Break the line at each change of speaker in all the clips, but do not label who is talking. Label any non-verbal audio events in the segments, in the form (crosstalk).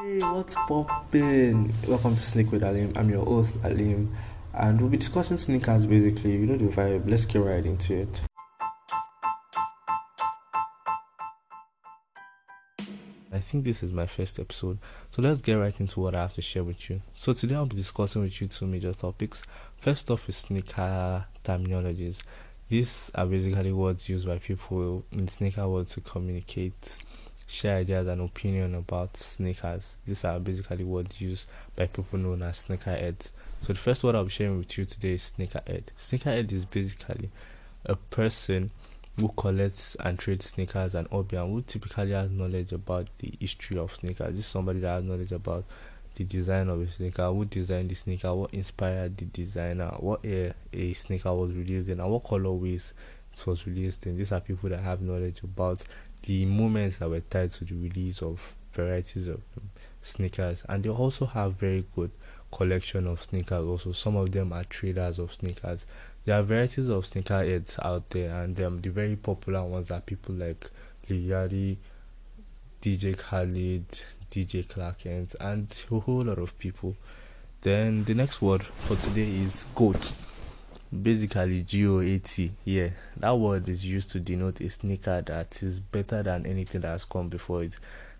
Hey, what's poppin'? Welcome to Sneak with Alim. I'm your host, Alim, and we'll be discussing sneakers basically. You know the vibe. Let's get right into it. I think this is my first episode, so let's get right into what I have to share with you. So, today I'll be discussing with you two major topics. First off is sneaker terminologies. These are basically words used by people in sneaker world to communicate share ideas and opinion about sneakers. These are basically words used by people known as sneakerheads. So the first word I'll be sharing with you today is sneakerhead. Sneakerhead is basically a person who collects and trades sneakers and hobby and who typically has knowledge about the history of sneakers. This is somebody that has knowledge about the design of a sneaker, who designed the sneaker, what inspired the designer, what year a sneaker was released in, and what colorways it was released in. These are people that have knowledge about the moments that were tied to the release of varieties of sneakers. And they also have very good collection of sneakers also. Some of them are traders of sneakers. There are varieties of sneaker heads out there and um, the very popular ones are people like Liyari, DJ Khaled, DJ Clark Kent and a whole lot of people. Then the next word for today is goat basically GOAT. Yeah, that word is used to denote a sneaker that is better than anything that has come before it.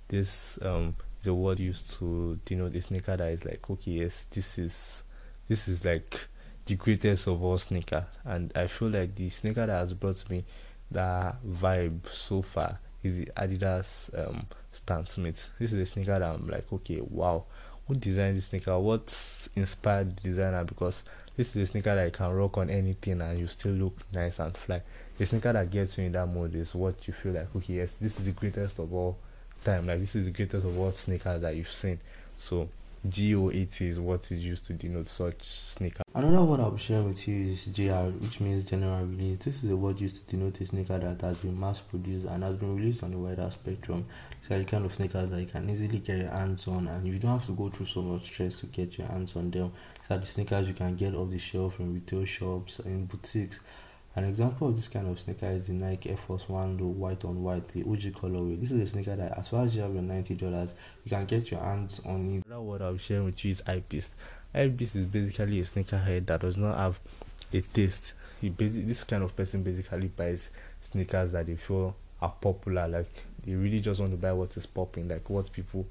This um is a word used to denote a sneaker that is like, okay, yes, this is this is like the greatest of all sneaker, and I feel like the sneaker that has brought me that vibe so far is the Adidas um Stan Smith. This is a sneaker that I'm like, okay, wow, who designed this sneaker? What inspired the designer? Because this is a sneaker that you can rock on anything and you still look nice and fly. The sneaker that gets you in that mode is what you feel like, okay, yes, this is the greatest of all time. Like, this is the greatest of all sneakers that you've seen. So, GOAT is what is used to denote such sneaker. Another word I'll share with you is GR, which means general release. This is a word used to denote a sneaker that has been mass produced and has been released on a wider spectrum. It's are the kind of sneakers that you can easily get your hands on and you don't have to go through so much stress to get your hands on them. These are the sneakers you can get off the shelf in retail shops, in boutiques an example of this kind of sneaker is the Nike Air Force One Low white on white, the OG colorway. This is a sneaker that, as far as you have your ninety dollars, you can get your hands on it. Another word I'll share with you is Hypebeast. Hypebeast is basically a sneakerhead that does not have a taste. He this kind of person basically buys sneakers that they feel are popular. Like they really just want to buy what is popping, like what people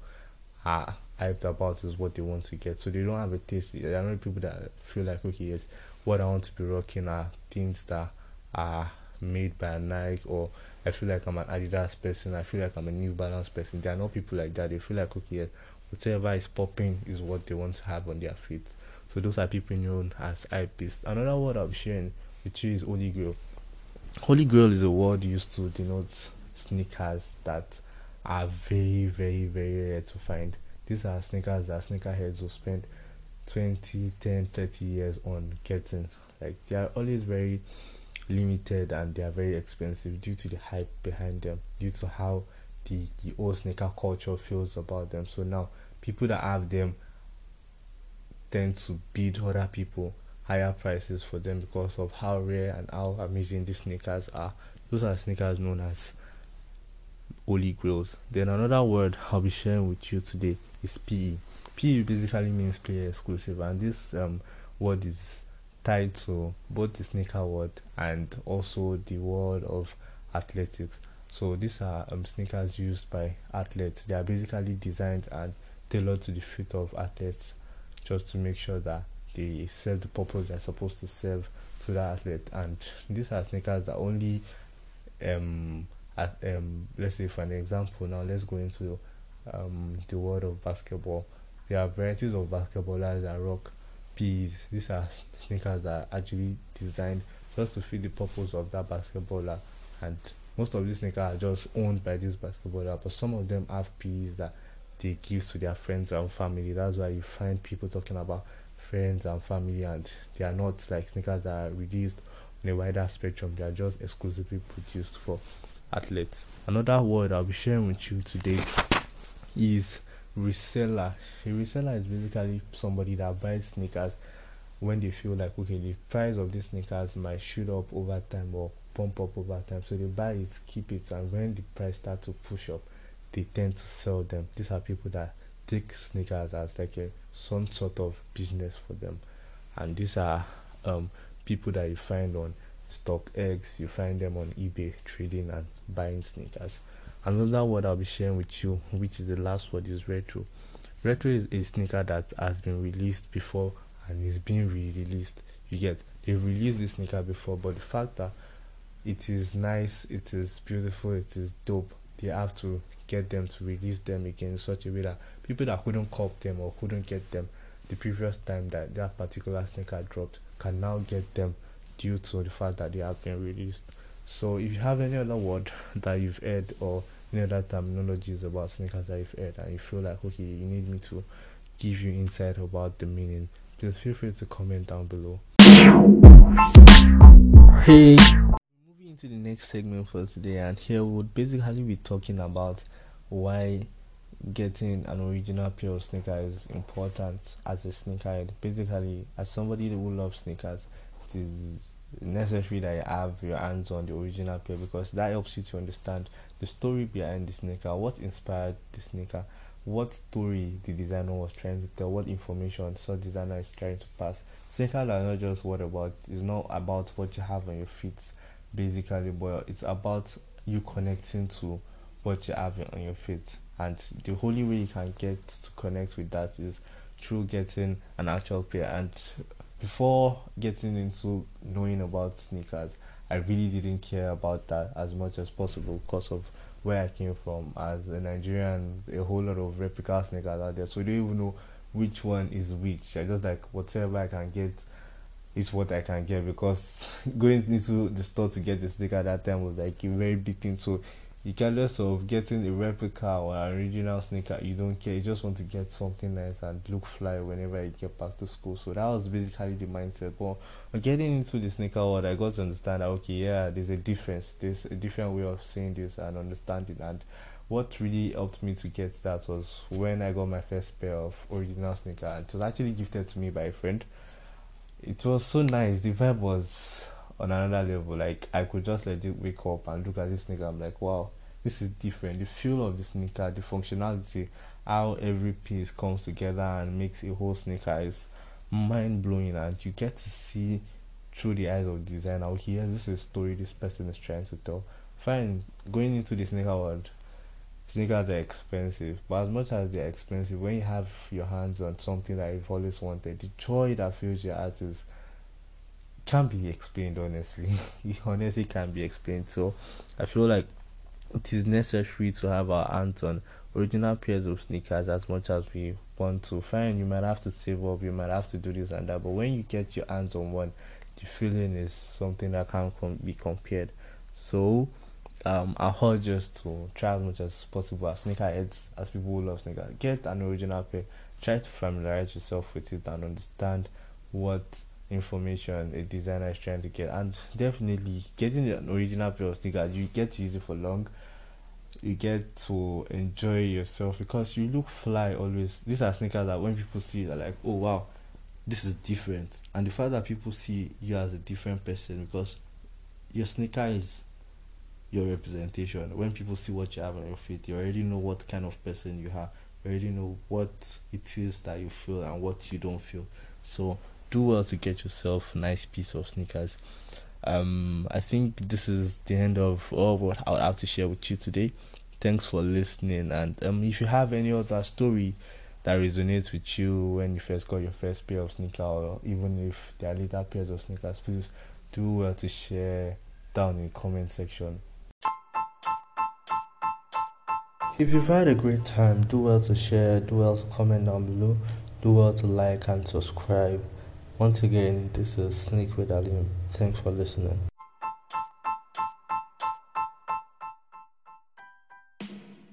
are hyped about is what they want to get. So they don't have a taste. There are not people that feel like okay, yes, what I want to be rocking are things that are made by Nike or I feel like I'm an Adidas person, I feel like I'm a New Balance person. There are no people like that. They feel like okay, yes, whatever is popping is what they want to have on their feet. So those are people known as hypebeasts. Another word I'm sharing with you is Holy Grail. Holy Grail is a word used to denote sneakers that are very, very, very rare to find. These are sneakers that sneakerheads will spend 20, 10, 30 years on getting. Like they are always very limited and they are very expensive due to the hype behind them, due to how the, the old sneaker culture feels about them. So now people that have them tend to bid other people higher prices for them because of how rare and how amazing these sneakers are. Those are sneakers known as holy grails. Then another word I'll be sharing with you today is PE. PE basically means player exclusive, and this um, word is tied to both the sneaker world and also the world of athletics. So these are um, sneakers used by athletes. They are basically designed and tailored to the feet of athletes, just to make sure that they serve the purpose they're supposed to serve to the athlete. And these are sneakers that only, um, at, um, let's say for an example, now let's go into um, the world of basketball. There are varieties of basketballers that rock P's. These are sneakers that are actually designed just to fit the purpose of that basketballer. And most of these sneakers are just owned by this basketballer, but some of them have P's that they give to their friends and family. That's why you find people talking about friends and family, and they are not like sneakers that are released on a wider spectrum. They are just exclusively produced for athletes. Another word I'll be sharing with you today is reseller. A reseller is basically somebody that buys sneakers when they feel like okay the price of these sneakers might shoot up over time or pump up over time. So they buy it, keep it, and when the price starts to push up, they tend to sell them. These are people that take sneakers as like a some sort of business for them, and these are um, people that you find on StockX, you find them on eBay trading and buying sneakers. Another word I'll be sharing with you, which is the last word, is retro. Retro is a sneaker that has been released before and is being re-released. You get they've released this sneaker before, but the fact that it is nice, it is beautiful, it is dope. They have to get them to release them again in such a way that people that couldn't cop them or couldn't get them the previous time that that particular sneaker dropped can now get them due to the fact that they have been released. So if you have any other word (laughs) that you've heard or any other terminologies about sneakers that you've heard and you feel like okay you need me to give you insight about the meaning, please feel free to comment down below. Hey moving into the next segment for today and here we would basically be talking about why getting an original pair of sneakers is important as a sneakerhead. Basically, as somebody who loves sneakers, it is necessary that you have your hands on the original pair because that helps you to understand the story behind the sneaker, what inspired the sneaker, what story the designer was trying to tell, what information such designer is trying to pass. Sneakers are not just what about it's not about what you have on your feet basically, but it's about you connecting to what you have on your feet. And the only way you can get to connect with that is through getting an actual pair. And before getting into knowing about sneakers, I really didn't care about that as much as possible because of where I came from. As a Nigerian, a whole lot of replica sneakers out there, so you don't even know which one is which. I just like whatever I can get is what I can get because (laughs) going into the store to get the sneaker at that time was like a very big thing. So regardless of getting a replica or an original sneaker, you don't care. You just want to get something nice and look fly whenever you get back to school. So that was basically the mindset. But getting into the sneaker world, I got to understand that okay, yeah, there's a difference. There's a different way of saying this and understanding. And what really helped me to get that was when I got my first pair of original sneaker. It was actually gifted to me by a friend it was so nice. The vibe was on another level. Like I could just let it wake up and look at this sneaker. I'm like, wow, this is different. The feel of the sneaker, the functionality, how every piece comes together and makes a whole sneaker is mind blowing. And you get to see through the eyes of the designer. Okay, yes, this is a story this person is trying to tell. Fine, going into the sneaker world, sneakers are expensive, but as much as they're expensive, when you have your hands on something that you've always wanted, the joy that fills your heart is can't be explained honestly. (laughs) it honestly can't be explained. So I feel like it is necessary to have our hands on original pairs of sneakers as much as we want to. Fine, you might have to save up, you might have to do this and that, but when you get your hands on one, the feeling is something that can't com- be compared. So um, I urge us to try as much as possible as sneakerheads, as people who love sneakers. Get an original pair. Try to familiarize yourself with it and understand what information a designer is trying to get. And definitely, getting an original pair of sneakers, you get to use it for long. You get to enjoy yourself because you look fly always. These are sneakers that when people see, they're like, "Oh wow, this is different." And the fact that people see you as a different person because your sneaker is your representation. When people see what you have on your feet, you already know what kind of person you are. You already know what it is that you feel and what you don't feel. So do well to get yourself a nice piece of sneakers. Um, I think this is the end of all what I would have to share with you today. Thanks for listening. And um, if you have any other story that resonates with you when you first got your first pair of sneakers, or even if there are later pairs of sneakers, please do well to share down in the comment section. If you've had a great time, do well to share, do well to comment down below, do well to like and subscribe. Once again, this is Sneak with Alim. Thanks for listening.